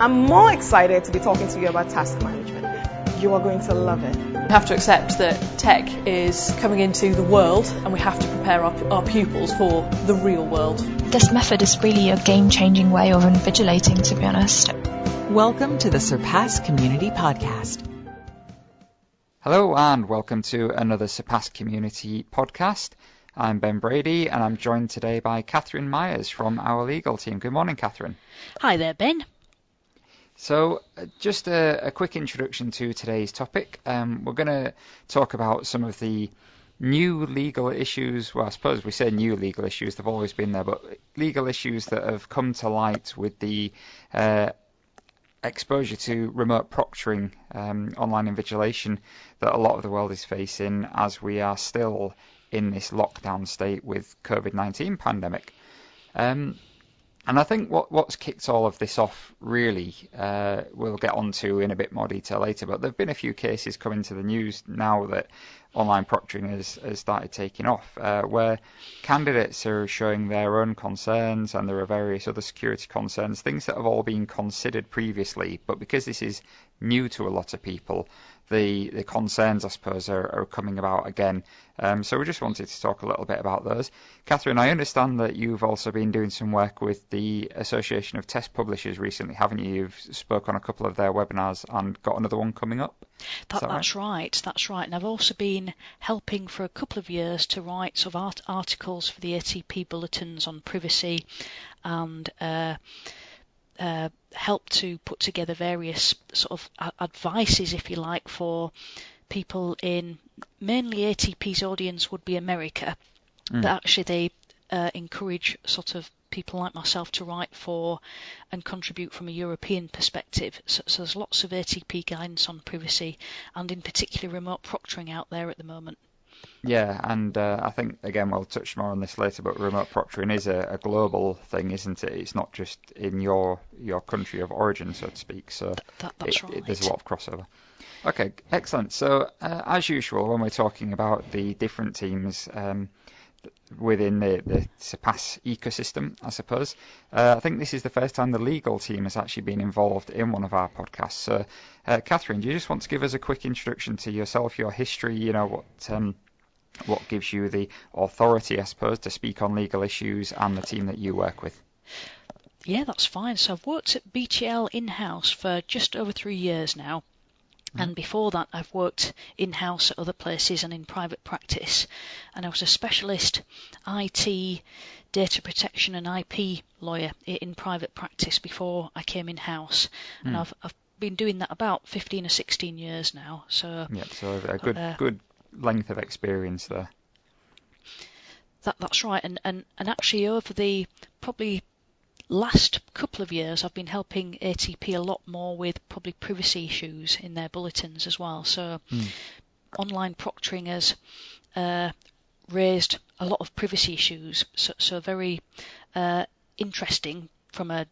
I'm more excited to be talking to you about task management. You are going to love it. We have to accept that tech is coming into the world and we have to prepare our, our pupils for the real world. This method is really a game changing way of invigilating, to be honest. Welcome to the Surpass Community Podcast. Hello, and welcome to another Surpass Community Podcast. I'm Ben Brady, and I'm joined today by Catherine Myers from our legal team. Good morning, Catherine. Hi there, Ben. So, uh, just a, a, quick introduction to today's topic. Um, we're going to talk about some of the new legal issues. Well, I suppose we say new legal issues, they've always been there, but legal issues that have come to light with the uh, exposure to remote proctoring, um, online invigilation that a lot of the world is facing as we are still in this lockdown state with COVID-19 pandemic. Um, and I think what, what's kicked all of this off really, uh, we'll get onto in a bit more detail later, but there have been a few cases coming to the news now that online proctoring has, has started taking off, uh, where candidates are showing their own concerns and there are various other security concerns, things that have all been considered previously, but because this is new to a lot of people, the, the concerns, I suppose, are, are coming about again. Um, so we just wanted to talk a little bit about those. Catherine, I understand that you've also been doing some work with the Association of Test Publishers recently, haven't you? You've spoke on a couple of their webinars and got another one coming up. That, that that's right? right? That's right. And I've also been helping for a couple of years to write sort of art- articles for the ATP bulletins on privacy and. Uh, uh, help to put together various sort of advices, if you like, for people in mainly ATP's audience would be America, mm. but actually they uh, encourage sort of people like myself to write for and contribute from a European perspective. So, so there's lots of ATP guidance on privacy and in particular remote proctoring out there at the moment. Yeah, and uh, I think again we'll touch more on this later, but remote proctoring is a, a, global thing, isn't it? It's not just in your your country of origin, so to speak. So that, it, right. It, there's a lot of crossover. Okay, excellent. So uh, as usual, when we're talking about the different teams um, within the, the Surpass ecosystem, I suppose, uh, I think this is the first time the legal team has actually been involved in one of our podcasts. So, uh, Catherine, do you just want to give us a quick introduction to yourself, your history, you know, what um, what gives you the authority, I suppose, to speak on legal issues and the team that you work with? Yeah, that's fine. So I've worked at BTL in house for just over three years now. Mm-hmm. And before that, I've worked in house at other places and in private practice. And I was a specialist IT, data protection, and IP lawyer in private practice before I came in house. Mm. And I've, I've been doing that about 15 or 16 years now. So yeah, so a good uh, good length of experience there. That that's right, and and and actually over the probably last couple of years, I've been helping ATP a lot more with probably privacy issues in their bulletins as well. So mm. online proctoring has uh, raised a lot of privacy issues, so, so very uh, interesting from a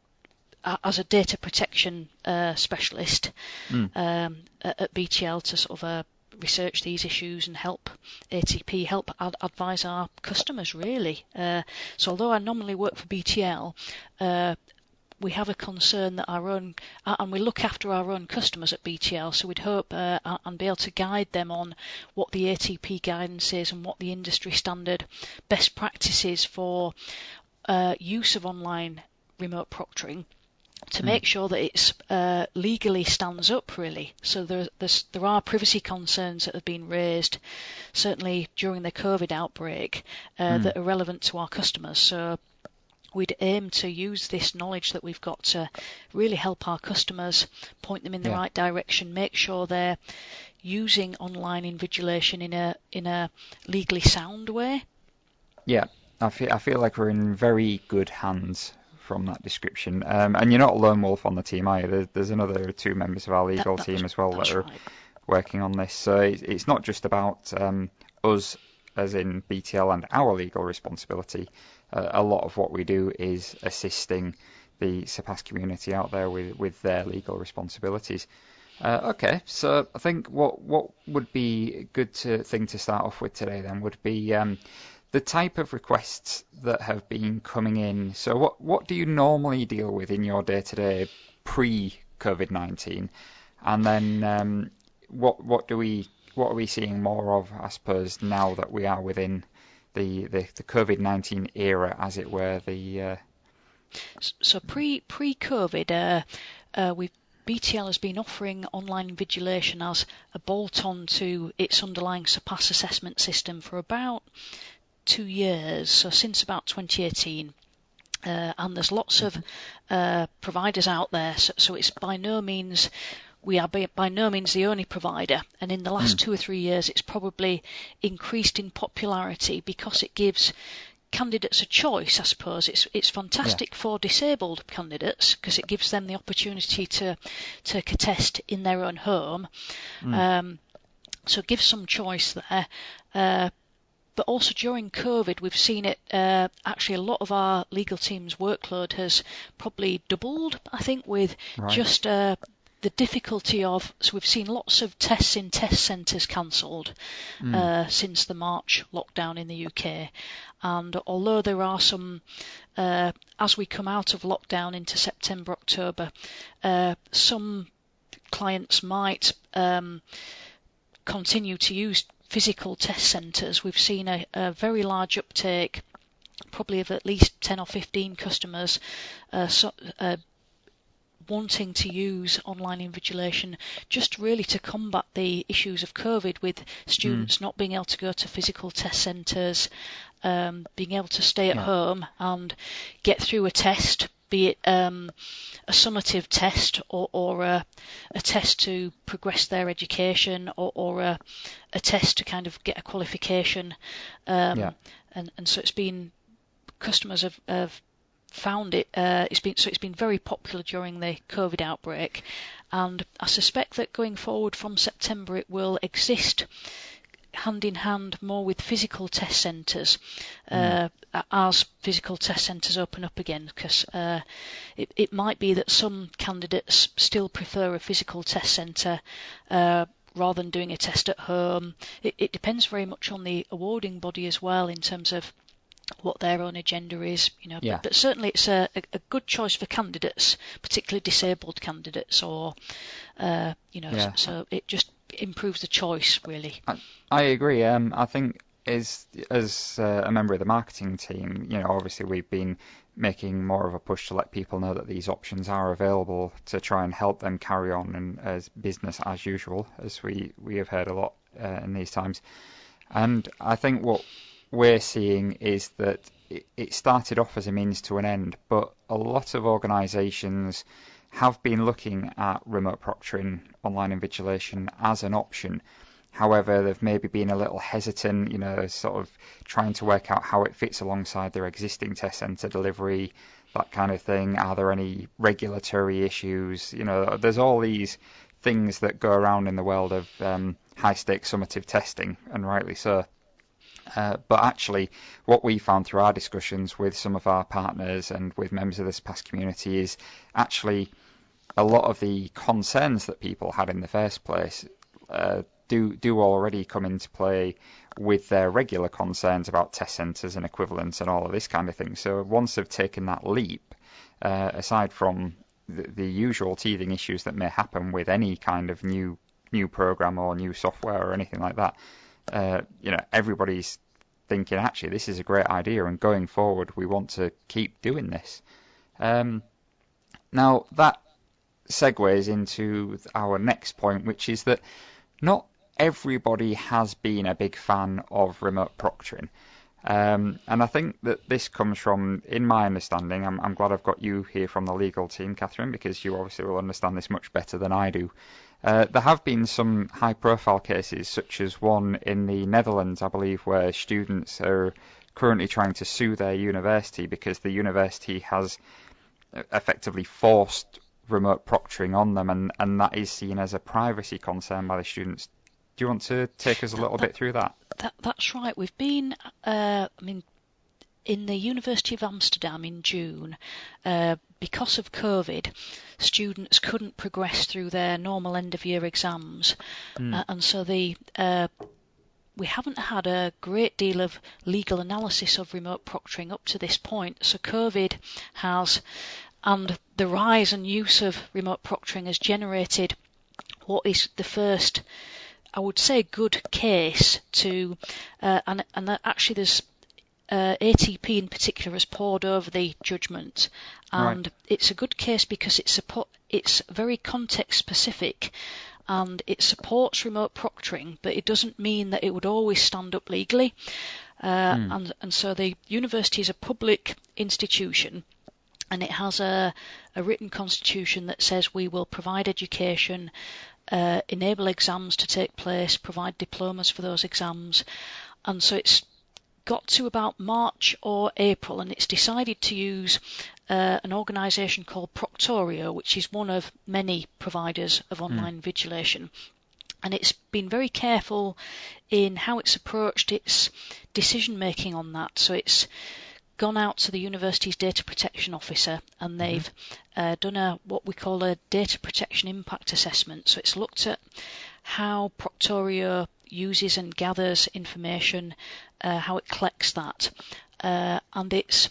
as a data protection uh, specialist mm. um, at, at, BTL to sort of uh, research these issues and help ATP help ad- advise our customers really. Uh, so although I normally work for BTL, uh, we have a concern that our own, uh, and we look after our own customers at BTL, so we'd hope uh, and be able to guide them on what the ATP guidance is and what the industry standard best practices for uh, use of online remote proctoring to hmm. make sure that it's uh, legally stands up really. So there, there are privacy concerns that have been raised, certainly during the COVID outbreak, uh, mm. that are relevant to our customers. So we'd aim to use this knowledge that we've got to really help our customers, point them in the yeah. right direction, make sure they're using online invigilation in a in a legally sound way. Yeah, I feel I feel like we're in very good hands from that description. Um, and you're not a lone wolf on the team either. There's, there's another two members of our legal that, team as well that are right. working on this. So it's, it's not just about um, us, as in BTL, and our legal responsibility. Uh, a lot of what we do is assisting the Surpass community out there with, with their legal responsibilities. Uh, okay, so I think what what would be a good to, thing to start off with today then would be um, the type of requests that have been coming in. So what what do you normally deal with in your day to day pre COVID nineteen, and then um, what what do we what are we seeing more of? I suppose now that we are within the the, the COVID nineteen era, as it were. The uh... so pre pre COVID, uh, uh, we've BTL has been offering online invigilation as a bolt-on to its underlying Surpass assessment system for about two years, so since about 2018. Uh, and there's lots of uh, providers out there, so, so, it's by no means we are by, by, no means the only provider. And in the last mm. two or three years, it's probably increased in popularity because it gives candidates a choice, I suppose. It's it's fantastic yeah. for disabled candidates because it gives them the opportunity to take a test in their own home. Mm. Um, so it gives some choice there. Uh, but also during COVID, we've seen it. Uh, actually, a lot of our legal team's workload has probably doubled. I think with right. just uh, the difficulty of so we've seen lots of tests in test centres cancelled mm. uh, since the March lockdown in the UK, and although there are some uh, as we come out of lockdown into September October, uh, some clients might um, continue to use physical test centres, we've seen a, a, very large uptake, probably of at least 10 or 15 customers uh, so, uh, wanting to use online invigilation just really to combat the issues of COVID with students mm. not being able to go to physical test centres, um, being able to stay at yeah. home and get through a test, be it um, a summative test or, or a, a, test to progress their education or, or a, a, test to kind of get a qualification. Um, yeah. and, and so it's been customers have, have found it. Uh, it's been so it's been very popular during the COVID outbreak, and I suspect that going forward from September it will exist hand in hand more with physical test centres uh, mm. as physical test centres open up again because uh, it, it, might be that some candidates still prefer a physical test centre uh, rather than doing a test at home. It, it, depends very much on the awarding body as well in terms of what their own agenda is, you know. Yeah. But, but certainly it's a, a, good choice for candidates, particularly disabled candidates, or uh, you know. Yeah. So it just improves the choice really. I, I agree. Um, I think as as uh, a member of the marketing team, you know, obviously we've been making more of a push to let people know that these options are available to try and help them carry on and as business as usual, as we we have heard a lot uh, in these times. And I think what we're seeing is that it started off as a means to an end, but a lot of organisations have been looking at remote proctoring, online invigilation as an option. However, they've maybe been a little hesitant, you know, sort of trying to work out how it fits alongside their existing test centre delivery, that kind of thing. Are there any regulatory issues? You know, there's all these things that go around in the world of um, high stakes summative testing, and rightly so. Uh, but actually, what we found through our discussions with some of our partners and with members of the Surpass community is actually a lot of the concerns that people had in the first place uh, do do already come into play with their regular concerns about test centres and equivalents and all of this kind of thing. So once they've taken that leap, uh, aside from the, the usual teething issues that may happen with any kind of new new program or new software or anything like that, uh, you know, everybody's thinking actually this is a great idea, and going forward we want to keep doing this. Um, now that segues into our next point, which is that not everybody has been a big fan of remote proctoring. Um, and I think that this comes from, in my understanding, I'm, I'm, glad I've got you here from the legal team, Catherine, because you obviously will understand this much better than I do. Uh, there have been some high profile cases, such as one in the Netherlands, I believe, where students are currently trying to sue their university because the university has effectively forced remote proctoring on them, and, and that is seen as a privacy concern by the students. Do you want to take us a little that, bit through that? that? That's right. We've been, uh, I mean, in the University of Amsterdam in June, uh, because of COVID, students couldn't progress through their normal end of year exams, mm. uh, and so the uh, we haven't had a great deal of legal analysis of remote proctoring up to this point. So COVID has and the rise and use of remote proctoring has generated what is the first, I would say, good case to, uh, and, and actually there's uh, ATP in particular has pored over the judgment, and Right. it's a good case because it's suppo- it's very context specific, and it supports remote proctoring, but it doesn't mean that it would always stand up legally. Uh, and and so the university is a public institution, and it has a a written constitution that says we will provide education, uh, enable exams to take place, provide diplomas for those exams, and so it's got to about March or April, and it's decided to use uh, an organisation called Proctorio, which is one of many providers of online invigilation. And it's been very careful in how it's approached its decision making on that. So it's gone out to the university's data protection officer and they've uh, done a what we call a data protection impact assessment. So it's looked at how Proctorio uses and gathers information, uh, how it collects that, uh, and it's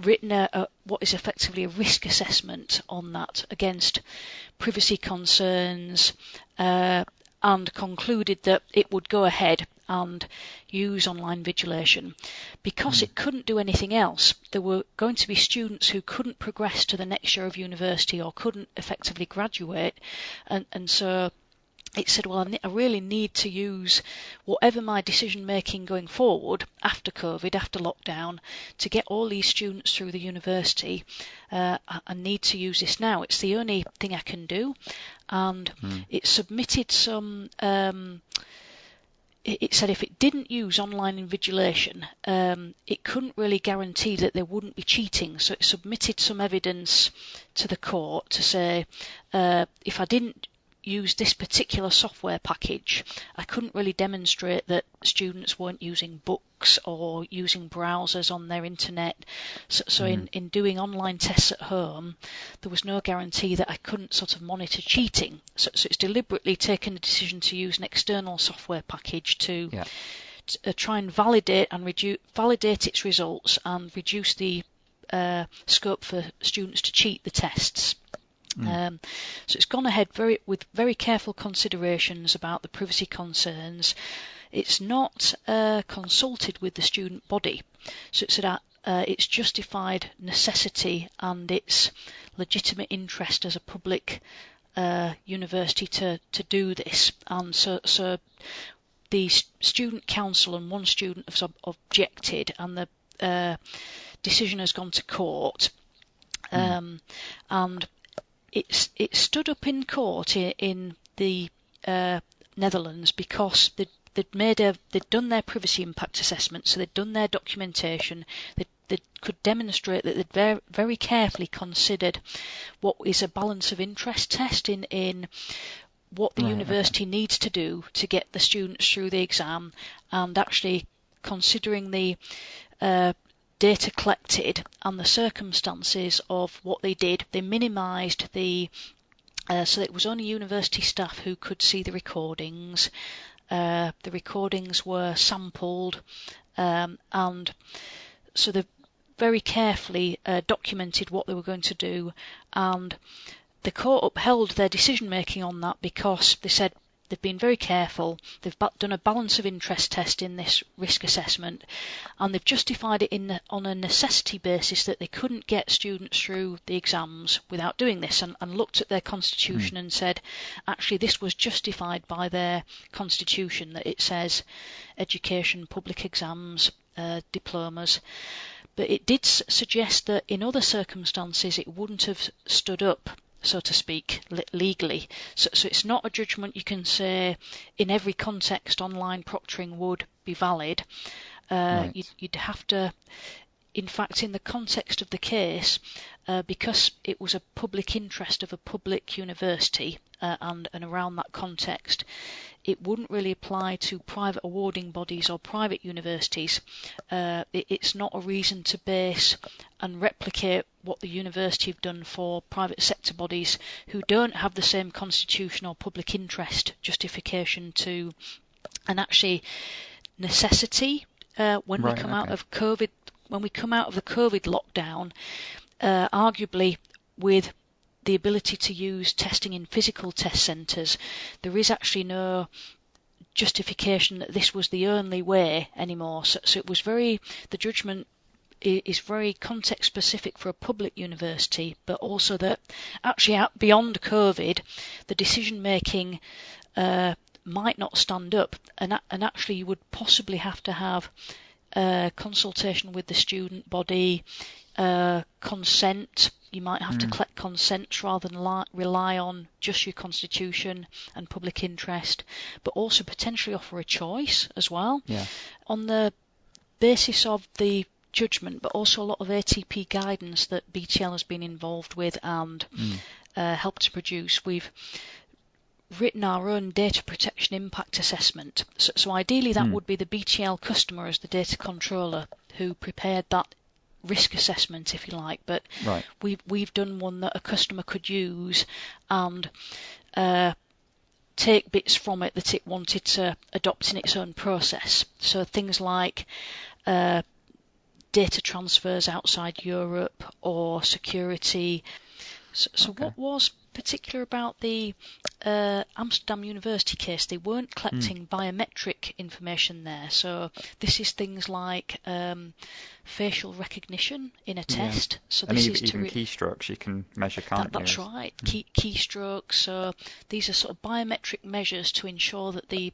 written a, a, what is effectively a risk assessment on that against privacy concerns uh, and concluded that it would go ahead and use online invigilation. Because it couldn't do anything else, there were going to be students who couldn't progress to the next year of university or couldn't effectively graduate, and, and so it said, well, I, really need to use whatever my decision making going forward after COVID, after lockdown, to get all these students through the university. Uh, I need to use this now. It's the only thing I can do. And it submitted some. Um, it it said if it didn't use online invigilation, um, it couldn't really guarantee that there wouldn't be cheating. So it submitted some evidence to the court to say uh, if I didn't use this particular software package, I couldn't really demonstrate that students weren't using books or using browsers on their internet. So, so in, in doing online tests at home, there was no guarantee that I couldn't sort of monitor cheating. So, so it's deliberately taken the decision to use an external software package to Yeah. t- uh, try and validate and reduce validate its results and reduce the uh, scope for students to cheat the tests. Um, so it's gone ahead very with very careful considerations about the privacy concerns. It's not uh, consulted with the student body, so it's at uh, its justified necessity and its legitimate interest as a public uh, university to, to do this. And so, so the student council and one student have ob- objected, and the uh, decision has gone to court. Um, and it's it stood up in court in, in the uh, Netherlands because they'd, they'd made a they'd done their privacy impact assessment, so they'd done their documentation. They they could demonstrate that they'd very, very carefully considered what is a balance of interest test in in what the Right, university needs to do to get the students through the exam, and actually considering the uh, data collected and the circumstances of what they did, they minimised the uh, so it was only university staff who could see the recordings. Uh, the recordings were sampled, um, and so they very carefully uh, documented what they were going to do, and the court upheld their decision making on that because they said they've been very careful, they've done a balance of interest test in this risk assessment, and they've justified it in the, on a necessity basis that they couldn't get students through the exams without doing this, and, and looked at their constitution and said, actually, this was justified by their constitution that it says education, public exams, uh, diplomas. But it did suggest that in other circumstances it wouldn't have stood up so to speak, le- legally. So, so it's not a judgment you can say in every context online proctoring would be valid. Uh, Right. you'd, you'd have to, in fact, in the context of the case, uh, because it was a public interest of a public university uh, and, and around that context, it wouldn't really apply to private awarding bodies or private universities. Uh, it, it's not a reason to base and replicate what the university have done for private sector bodies who don't have the same constitutional public interest justification to, and actually necessity uh, when Right, we come out of COVID. When we come out of the COVID lockdown, uh, arguably with the ability to use testing in physical test centres, there is actually no justification that this was the only way anymore. So, so it was very, the judgment is very context specific for a public university, but also that actually out beyond COVID, the decision making uh, might not stand up, and and actually you would possibly have to have uh, consultation with the student body, uh, consent. You might have mm. to hmm. collect consent rather than li- rely on just your constitution and public interest, but also potentially offer a choice as well. Yeah. On the basis of the judgment, but also a lot of ATP guidance that BTL has been involved with and mm. uh, helped to produce. We've written our own data protection impact assessment. So, so ideally, that mm. would be the BTL customer as the data controller who prepared that risk assessment, if you like. But right. we've we've done one that a customer could use and uh, take bits from it that it wanted to adopt in its own process. So things like uh, data transfers outside Europe or security. So, so okay. what was particular about the uh, Amsterdam University case? They weren't hmm. collecting mm. biometric information there. So this is things like um, facial recognition in a test. Yeah. So and this even, is even re- keystrokes you can measure, can't that, That's right. Mm. Key, keystrokes. So these are sort of biometric measures to ensure that the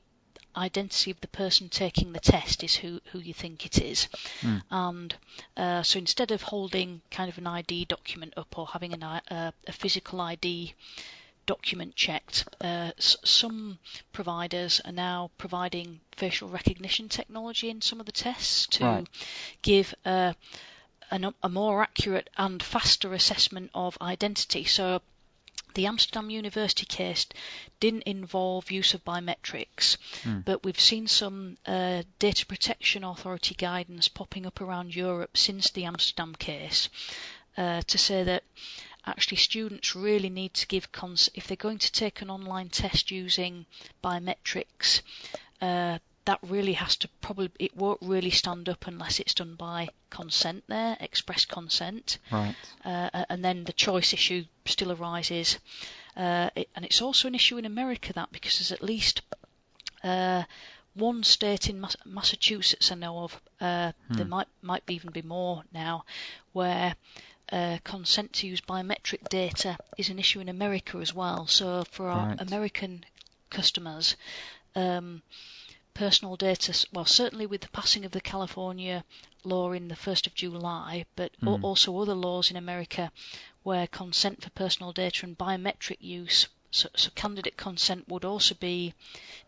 identity of the person taking the test is who, who you think it is. Mm. And uh, so instead of holding kind of an ID document up or having an, uh, a physical ID document checked, uh, s- some providers are now providing facial recognition technology in some of the tests to right. give a, a more accurate and faster assessment of identity. So the Amsterdam University case didn't involve use of biometrics, mm. but we've seen some uh, data protection authority guidance popping up around Europe since the Amsterdam case uh, to say that actually students really need to give cons- if they're going to take an online test using biometrics. Uh, that really has to probably it won't really stand up unless it's done by consent there, express consent. Right. Uh, and then the choice issue still arises, uh, it, and it's also an issue in America that because there's at least uh, one state in Massachusetts I know of, uh, hmm. there might might even be more now, where uh, consent to use biometric data is an issue in America as well. So for our right. American customers. Um, personal data, well, certainly with the passing of the California law in the 1st of July, but mm. also other laws in America where consent for personal data and biometric use so, so, candidate consent would also be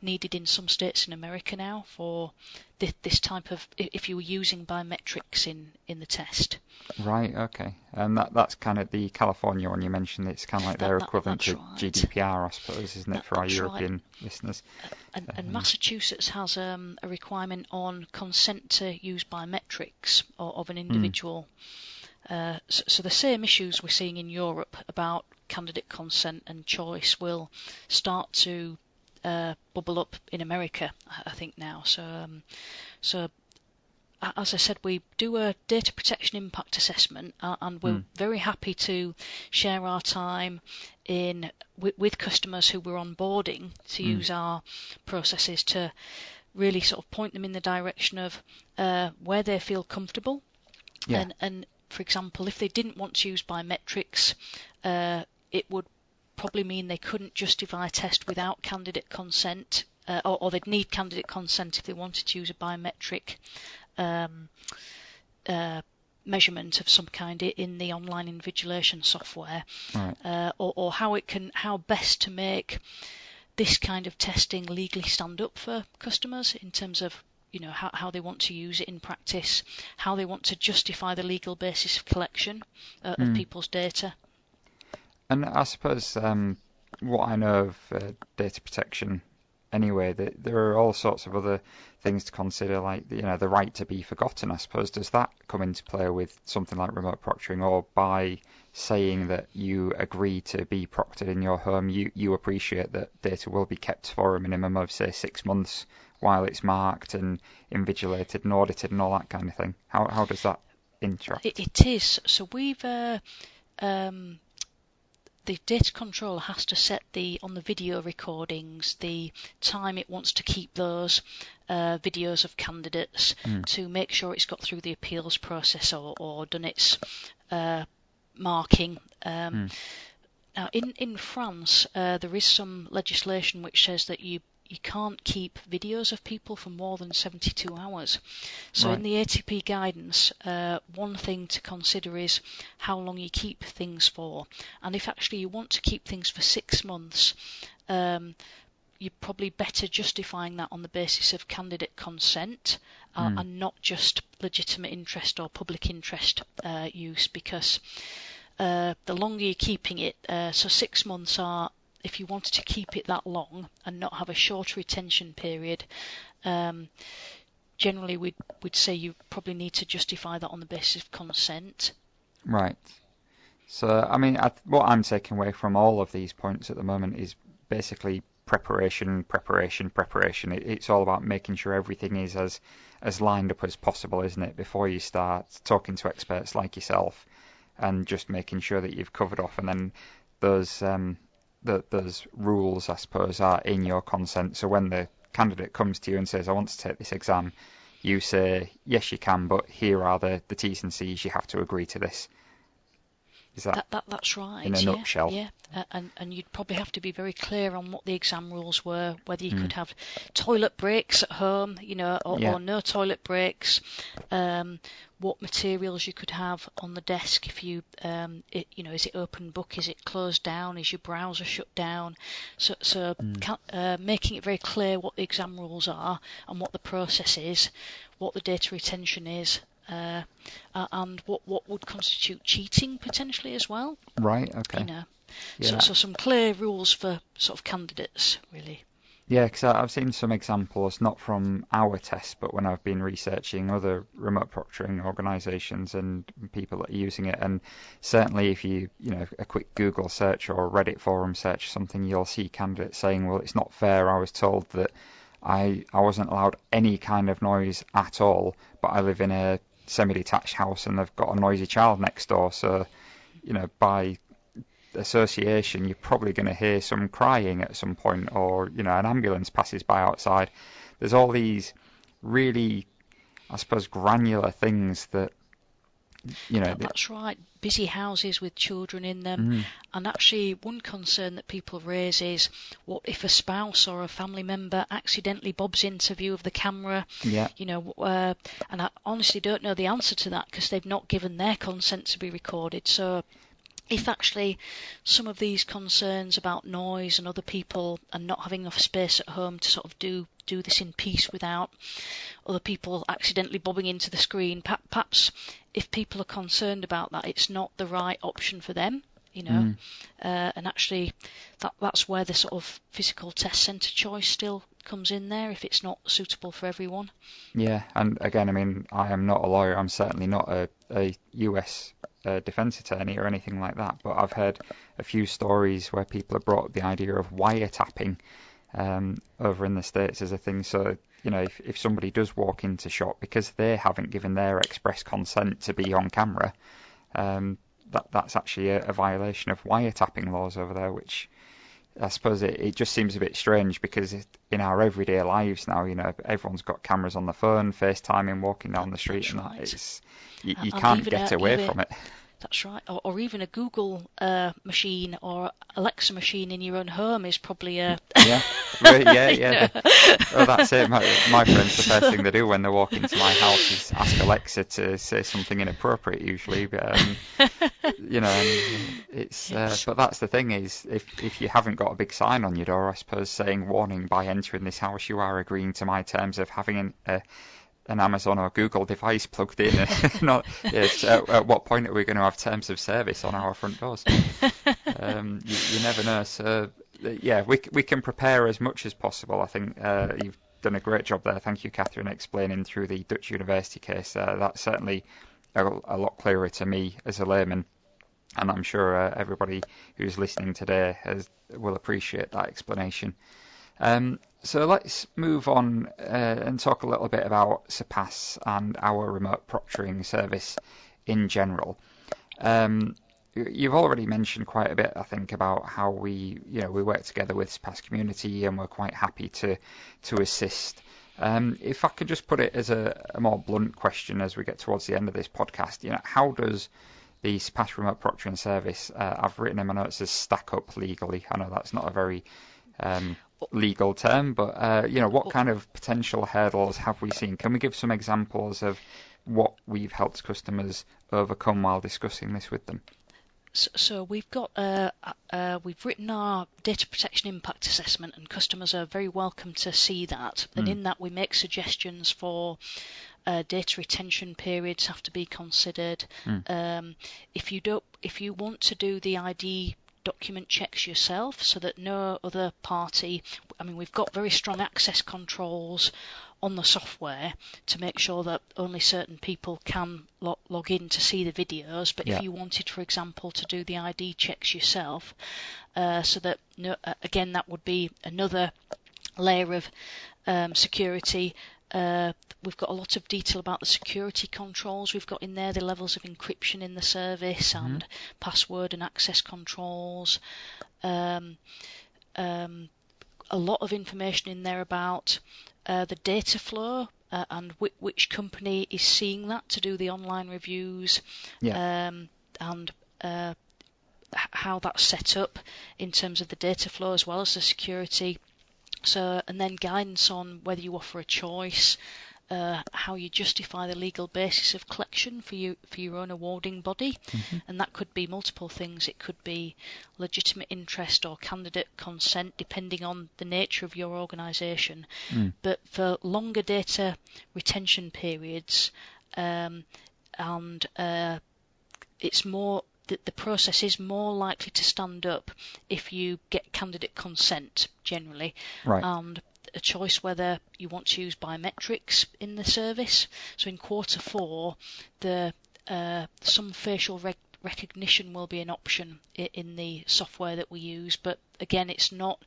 needed in some states in America now for this, this, type of if you were using biometrics in, in the test. Right. Okay. And that that's kind of the California one you mentioned. It's kind of like that, their that, equivalent to right. GDPR, I suppose, isn't it, that, for our European right. listeners? And, um, and Massachusetts has um, a requirement on consent to use biometrics of, of an hmm. individual. Mm. Uh, so, so the same issues we're seeing in Europe about candidate consent and choice will start to uh, bubble up in America, I think now. So, um, so as I said, we do a data protection impact assessment, uh, and we're mm. very happy to share our time in with, with customers who we're onboarding to mm. use our processes to really sort of point them in the direction of uh, where they feel comfortable. Yeah. And, and for example, if they didn't want to use biometrics, uh, it would probably mean they couldn't justify a test without candidate consent, uh, or, or, they'd need candidate consent if they wanted to use a biometric um, uh, measurement of some kind in the online invigilation software, right. uh, or, or, how it can, how best to make this kind of testing legally stand up for customers in terms of you know how, how they want to use it in practice, how they want to justify the legal basis of collection uh, of hmm. people's data. And I suppose um, what I know of uh, data protection anyway, that there are all sorts of other things to consider, like you know the right to be forgotten. I suppose does that come into play with something like remote proctoring, or by saying that you agree to be proctored in your home, you you appreciate that data will be kept for a minimum of say six months while it's marked and invigilated and audited and all that kind of thing. How how does that interact? It, it is. So we've uh, um, the data controller has to set the on the video recordings the time it wants to keep those uh, videos of candidates Mm. to make sure it's got through the appeals process or, or done its uh, marking. Um, Mm. Now, in in France, uh, there is some legislation which says that you you can't keep videos of people for more than 72 hours. So Right. in the ATP guidance, uh, one thing to consider is how long you keep things for. And if actually you want to keep things for six months, um, you're probably better justifying that on the basis of candidate consent uh, Mm. and not just legitimate interest or public interest uh, use because uh, the longer you're keeping it, uh, so six months are if you wanted to keep it that long and not have a shorter retention period, um, generally we'd, we'd say you probably need to justify that on the basis of consent. Right. So, I mean, I, what I'm taking away from all of these points at the moment is basically preparation, preparation, preparation. It, it's all about making sure everything is as as lined up as possible, isn't it? Before you start talking to experts like yourself, and just making sure that you've covered off, and then those um, the, those rules, I suppose, are in your consent. So when the candidate comes to you and says, "I want to take this exam," you say, "Yes, you can, but here are the the T's and C's. You have to agree to this." Is that, That, that that's right. in a yeah, nutshell. Yeah, uh, and and you'd probably have to be very clear on what the exam rules were, whether you Mm. could have toilet breaks at home, you know, or, Yeah. or no toilet breaks. Um, what materials you could have on the desk if you, um, it, you know, is it open book? Is it closed down? Is your browser shut down? So, so Mm. uh, making it very clear what the exam rules are and what the process is, what the data retention is, uh, uh, and what what would constitute cheating potentially as well. right? Okay. You know, Yeah. so, so some clear rules for sort of candidates really. Yeah, because I've seen some examples, not from our test, but when I've been researching other remote proctoring organisations and people that are using it. And certainly, if you, you know, a quick Google search or Reddit forum search something, you'll see candidates saying, "Well, it's not fair. I was told that I I wasn't allowed any kind of noise at all, but I live in a semi-detached house and they've got a noisy child next door, so you know, by association, you're probably going to hear some crying at some point, or you know, an ambulance passes by outside. There's all these really, I suppose, granular things that you know. That, that's right. Busy houses with children in them. Mm, And actually, one concern that people raise is what if a spouse or a family member accidentally bobs into view of the camera? yeah, You know, uh, and I honestly don't know the answer to that because they've not given their consent to be recorded. So, if actually some of these concerns about noise and other people and not having enough space at home to sort of do do this in peace without other people accidentally bobbing into the screen, perhaps if people are concerned about that, it's not the right option for them. You know, Mm. uh, and actually, that that's where the sort of physical test centre choice still comes in there if it's not suitable for everyone. yeah. And again, I mean, I am not a lawyer. I'm certainly not a, a U.S. Uh, defense attorney or anything like that. But I've heard a few stories where people have brought the idea of wiretapping um, over in the states as a thing. So you know, if if somebody does walk into shop because they haven't given their express consent to be on camera, um, that that's actually a, a violation of wiretapping laws over there, which I suppose it, it just seems a bit strange because it, in our everyday lives now, you know, everyone's got cameras on the phone, FaceTiming, walking down the street, That's and right. it's you, you can't get away from it. That's right. Or, or even a Google uh, machine or Alexa machine in your own home is probably a. Yeah, Right, yeah, yeah. know. Oh, that's it. My, my friends, the first thing they do when they walk into my house is ask Alexa to say something inappropriate, usually. But, um, you know, it's. Uh, but that's the thing is, if if you haven't got a big sign on your door, I suppose saying "warning by entering this house, you are agreeing to my terms of having an, a an Amazon or Google device plugged in. Not, yes, at, at what point are we going to have terms of service on our front doors? um, you, you never know. So uh, yeah, we we can prepare as much as possible. I think uh, you've done a great job there. Thank you, Catherine, explaining through the Dutch University case. Uh, that's certainly a, a lot clearer to me as a layman, and I'm sure uh, everybody who's listening today has, will appreciate that explanation. Um, so let's move on uh, and talk a little bit about Surpass and our remote proctoring service in general. Um, you've already mentioned quite a bit, I think, about how we, you know, we work together with Surpass Community and we're quite happy to to assist. Um, if I could just put it as a, a, more blunt question as we get towards the end of this podcast, you know, how does the Surpass Remote Proctoring Service, uh, I've written in my notes as stack up legally. I know that's not a very um, legal term, but uh, you know, what kind of potential hurdles have we seen? Can we give some examples of what we've helped customers overcome while discussing this with them? So we've got uh, uh, we've written our data protection impact assessment, and customers are very welcome to see that. And mm. in that, we make suggestions for uh, data retention periods have to be considered. Mm. Um, if you don't, if you want to do the ID document checks yourself, so that no other party. I mean, we've got very strong access controls on the software to make sure that only certain people can log, log in to see the videos. But yeah. if you wanted, for example, to do the ID checks yourself, uh, so that no, uh, again that would be another layer of um, security. Uh, we've got a lot of detail about the security controls we've got in there, the levels of encryption in the service, mm-hmm. and password and access controls. Um, um, a lot of information in there about uh, the data flow uh, and wh- which company is seeing that to do the online reviews yeah. um, and uh, how that's set up in terms of the data flow as well as the security. So, and then guidance on whether you offer a choice, uh, how you justify the legal basis of collection for you for your own awarding body, mm-hmm. and that could be multiple things. It could be legitimate interest or candidate consent, depending on the nature of your organisation. Mm. But for longer data retention periods, um, and uh, it's more that the process is more likely to stand up if you get candidate consent generally. Right. And a choice whether you want to use biometrics in the service. So in quarter four, the uh, some facial rec- recognition will be an option in the software that we use, but again, it's not.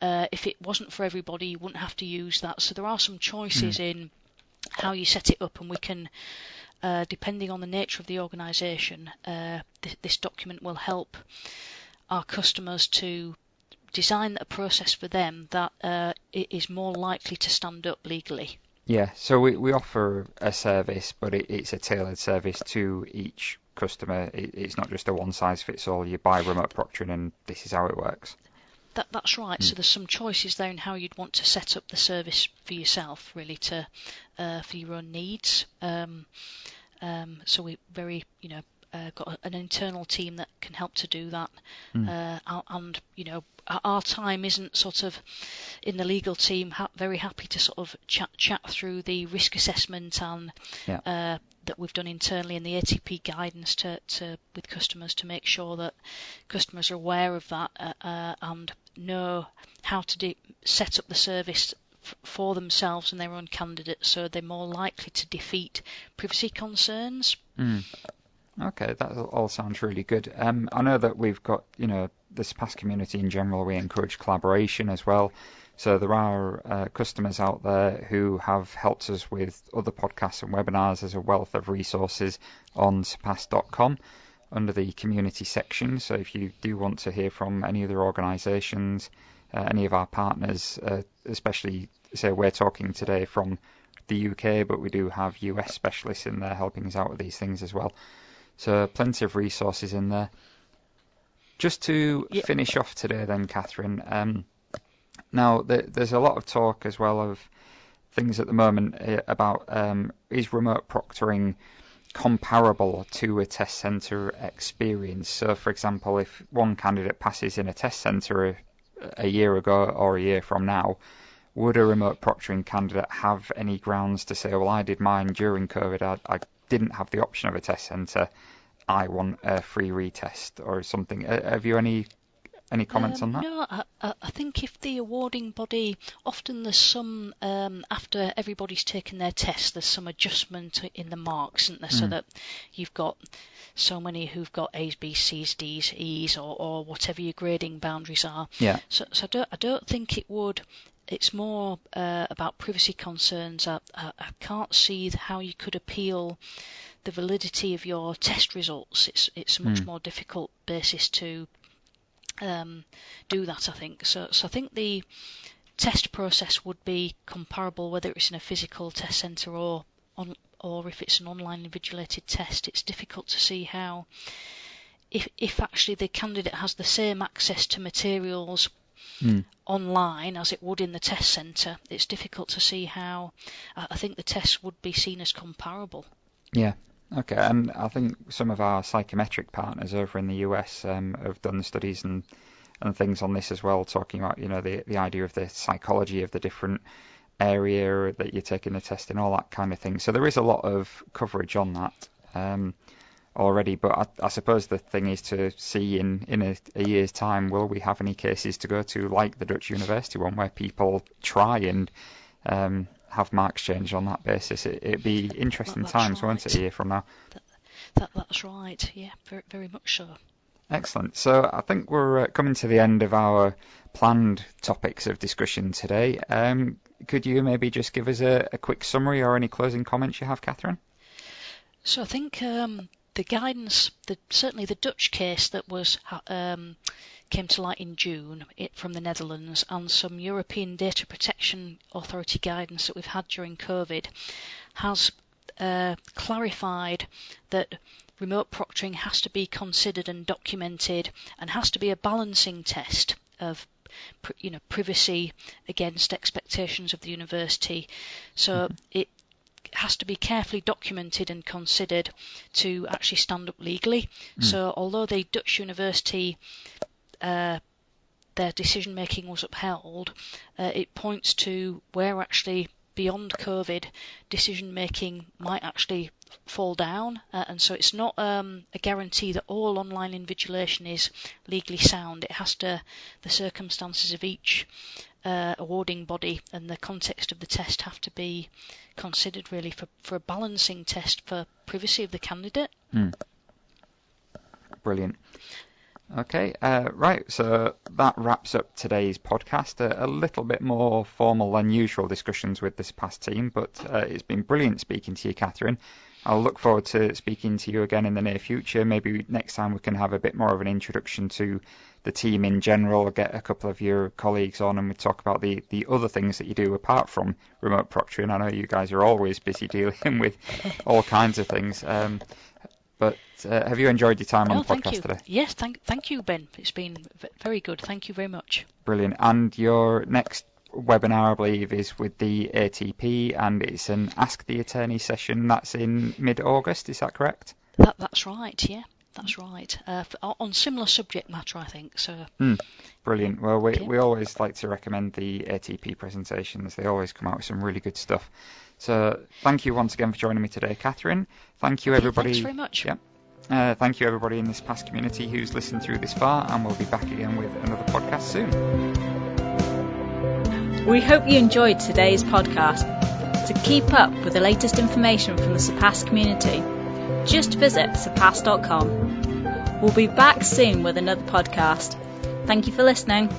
Uh, if it wasn't for everybody, you wouldn't have to use that. So there are some choices mm. in how you set it up, and we can. Uh, depending on the nature of the organisation, uh, th- this document will help our customers to design a process for them that uh, is more likely to stand up legally. Yeah, so we, we offer a service, but it, it's a tailored service to each customer. It, it's not just a one size fits all. You buy remote proctoring and this is how it works. That, that's right. Mm. So there's some choices there in how you'd want to set up the service for yourself, really, to uh, for your own needs. Um, um, so we very, you know, uh, got an internal team that can help to do that. Mm. Uh, and you know, our time isn't sort of in the legal team ha- very happy to sort of chat chat through the risk assessment and yeah. uh, that we've done internally in the ATP guidance to, to with customers to make sure that customers are aware of that uh, uh, and know how to de- set up the service for themselves and their own candidates so they're more likely to defeat privacy concerns. Mm. Okay, that all sounds really good. Um, I know that we've got, you know, the Surpass community in general, we encourage collaboration as well. So there are uh, customers out there who have helped us with other podcasts and webinars. There's a wealth of resources on surpass.com under the community section. So if you do want to hear from any other organisations, uh, any of our partners, uh, especially say we're talking today from the UK, but we do have US specialists in there helping us out with these things as well. So plenty of resources in there. Just to yeah. finish off today, then, Catherine. Um, now, the, there's a lot of talk as well of things at the moment uh, about um, is remote proctoring comparable to a test centre experience. So, for example, if one candidate passes in a test centre a, a year ago or a year from now, would a remote proctoring candidate have any grounds to say, well, I did mine during COVID, I, I didn't have the option of a test centre, I want a free retest or something. Have you any any comments um, on that? No, I, I, think if the awarding body, often there's some, um, after everybody's taken their test, there's some adjustment in the marks, isn't there? Mm. So that you've got so many who've got A's, B's, C's, D's, E's, or, or whatever your grading boundaries are. Yeah. So, so I, don't, I don't think it would it's more uh, about privacy concerns. I, I, I, can't see how you could appeal the validity of your test results. It's it's a much Hmm. more difficult basis to um, do that. I think so. So I think the test process would be comparable whether it's in a physical test centre or on or if it's an online invigilated test. It's difficult to see how if if actually the candidate has the same access to materials Hmm. online as it would in the test centre, it's difficult to see how I I think the tests would be seen as comparable. Yeah. Okay. And I think some of our psychometric partners over in the US um, have done studies and and things on this as well, talking about you know the the idea of the psychology of the different area that you're taking the test in, all that kind of thing. So there is a lot of coverage on that um, already. But I, I suppose the thing is to see in in a, a year's time, will we have any cases to go to like the Dutch University one, where people try and um, have marks changed on that basis? It, it'd be interesting that's times, won't it, a year from now? That that's right. Yeah, very very much so. Excellent. So I think we're uh, coming to the end of our planned topics of discussion today. Um, could you maybe just give us a, a quick summary or any closing comments you have, Catherine? So I think um, the guidance, the, certainly the Dutch case that was um, came to light in June it, from the Netherlands, and some European Data Protection Authority guidance that we've had during COVID, has uh, clarified that remote proctoring has to be considered and documented, and has to be a balancing test of you know privacy against expectations of the university. So it has to be carefully documented and considered to actually stand up legally. So although the Dutch university uh, their decision making was upheld, uh, it points to where actually beyond COVID decision making might actually fall down, uh, and so it's not um, a guarantee that all online invigilation is legally sound. It has to the circumstances of each uh, awarding body and the context of the test have to be considered really for, for a balancing test for privacy of the candidate. Brilliant. Okay, uh, right, so that wraps up today's podcast. A, a little bit more formal than usual discussions with the Surpass team, but uh, it's been brilliant speaking to you, Catherine. I'll look forward to speaking to you again in the near future. Maybe next time we can have a bit more of an introduction to the team in general, get a couple of your colleagues on, and we talk about the, the other things that you do apart from remote proctoring. I know you guys are always busy dealing with all kinds of things. Um, but uh, have you enjoyed your time on oh, the podcast you. today? Yes, thank thank you, Ben. It's been v- very good. Thank you very much. Brilliant. And your next webinar, I believe, is with the ATP, and it's an Ask the Attorney session. That's in mid-August. Is that correct? That that's right. Yeah, that's right. Uh, on similar subject matter, I think. So Brilliant. Well, we we always like to recommend the ATP presentations. They always come out with some really good stuff. So thank you once again for joining me today, Catherine. Thank you, everybody. thanks very much. Yeah. Uh, thank you, everybody in the Surpass community who's listened through this far, and we'll be back again with another podcast soon. We hope you enjoyed today's podcast. To keep up with the latest information from the Surpass community, just visit surpass.com. We'll be back soon with another podcast. Thank you for listening.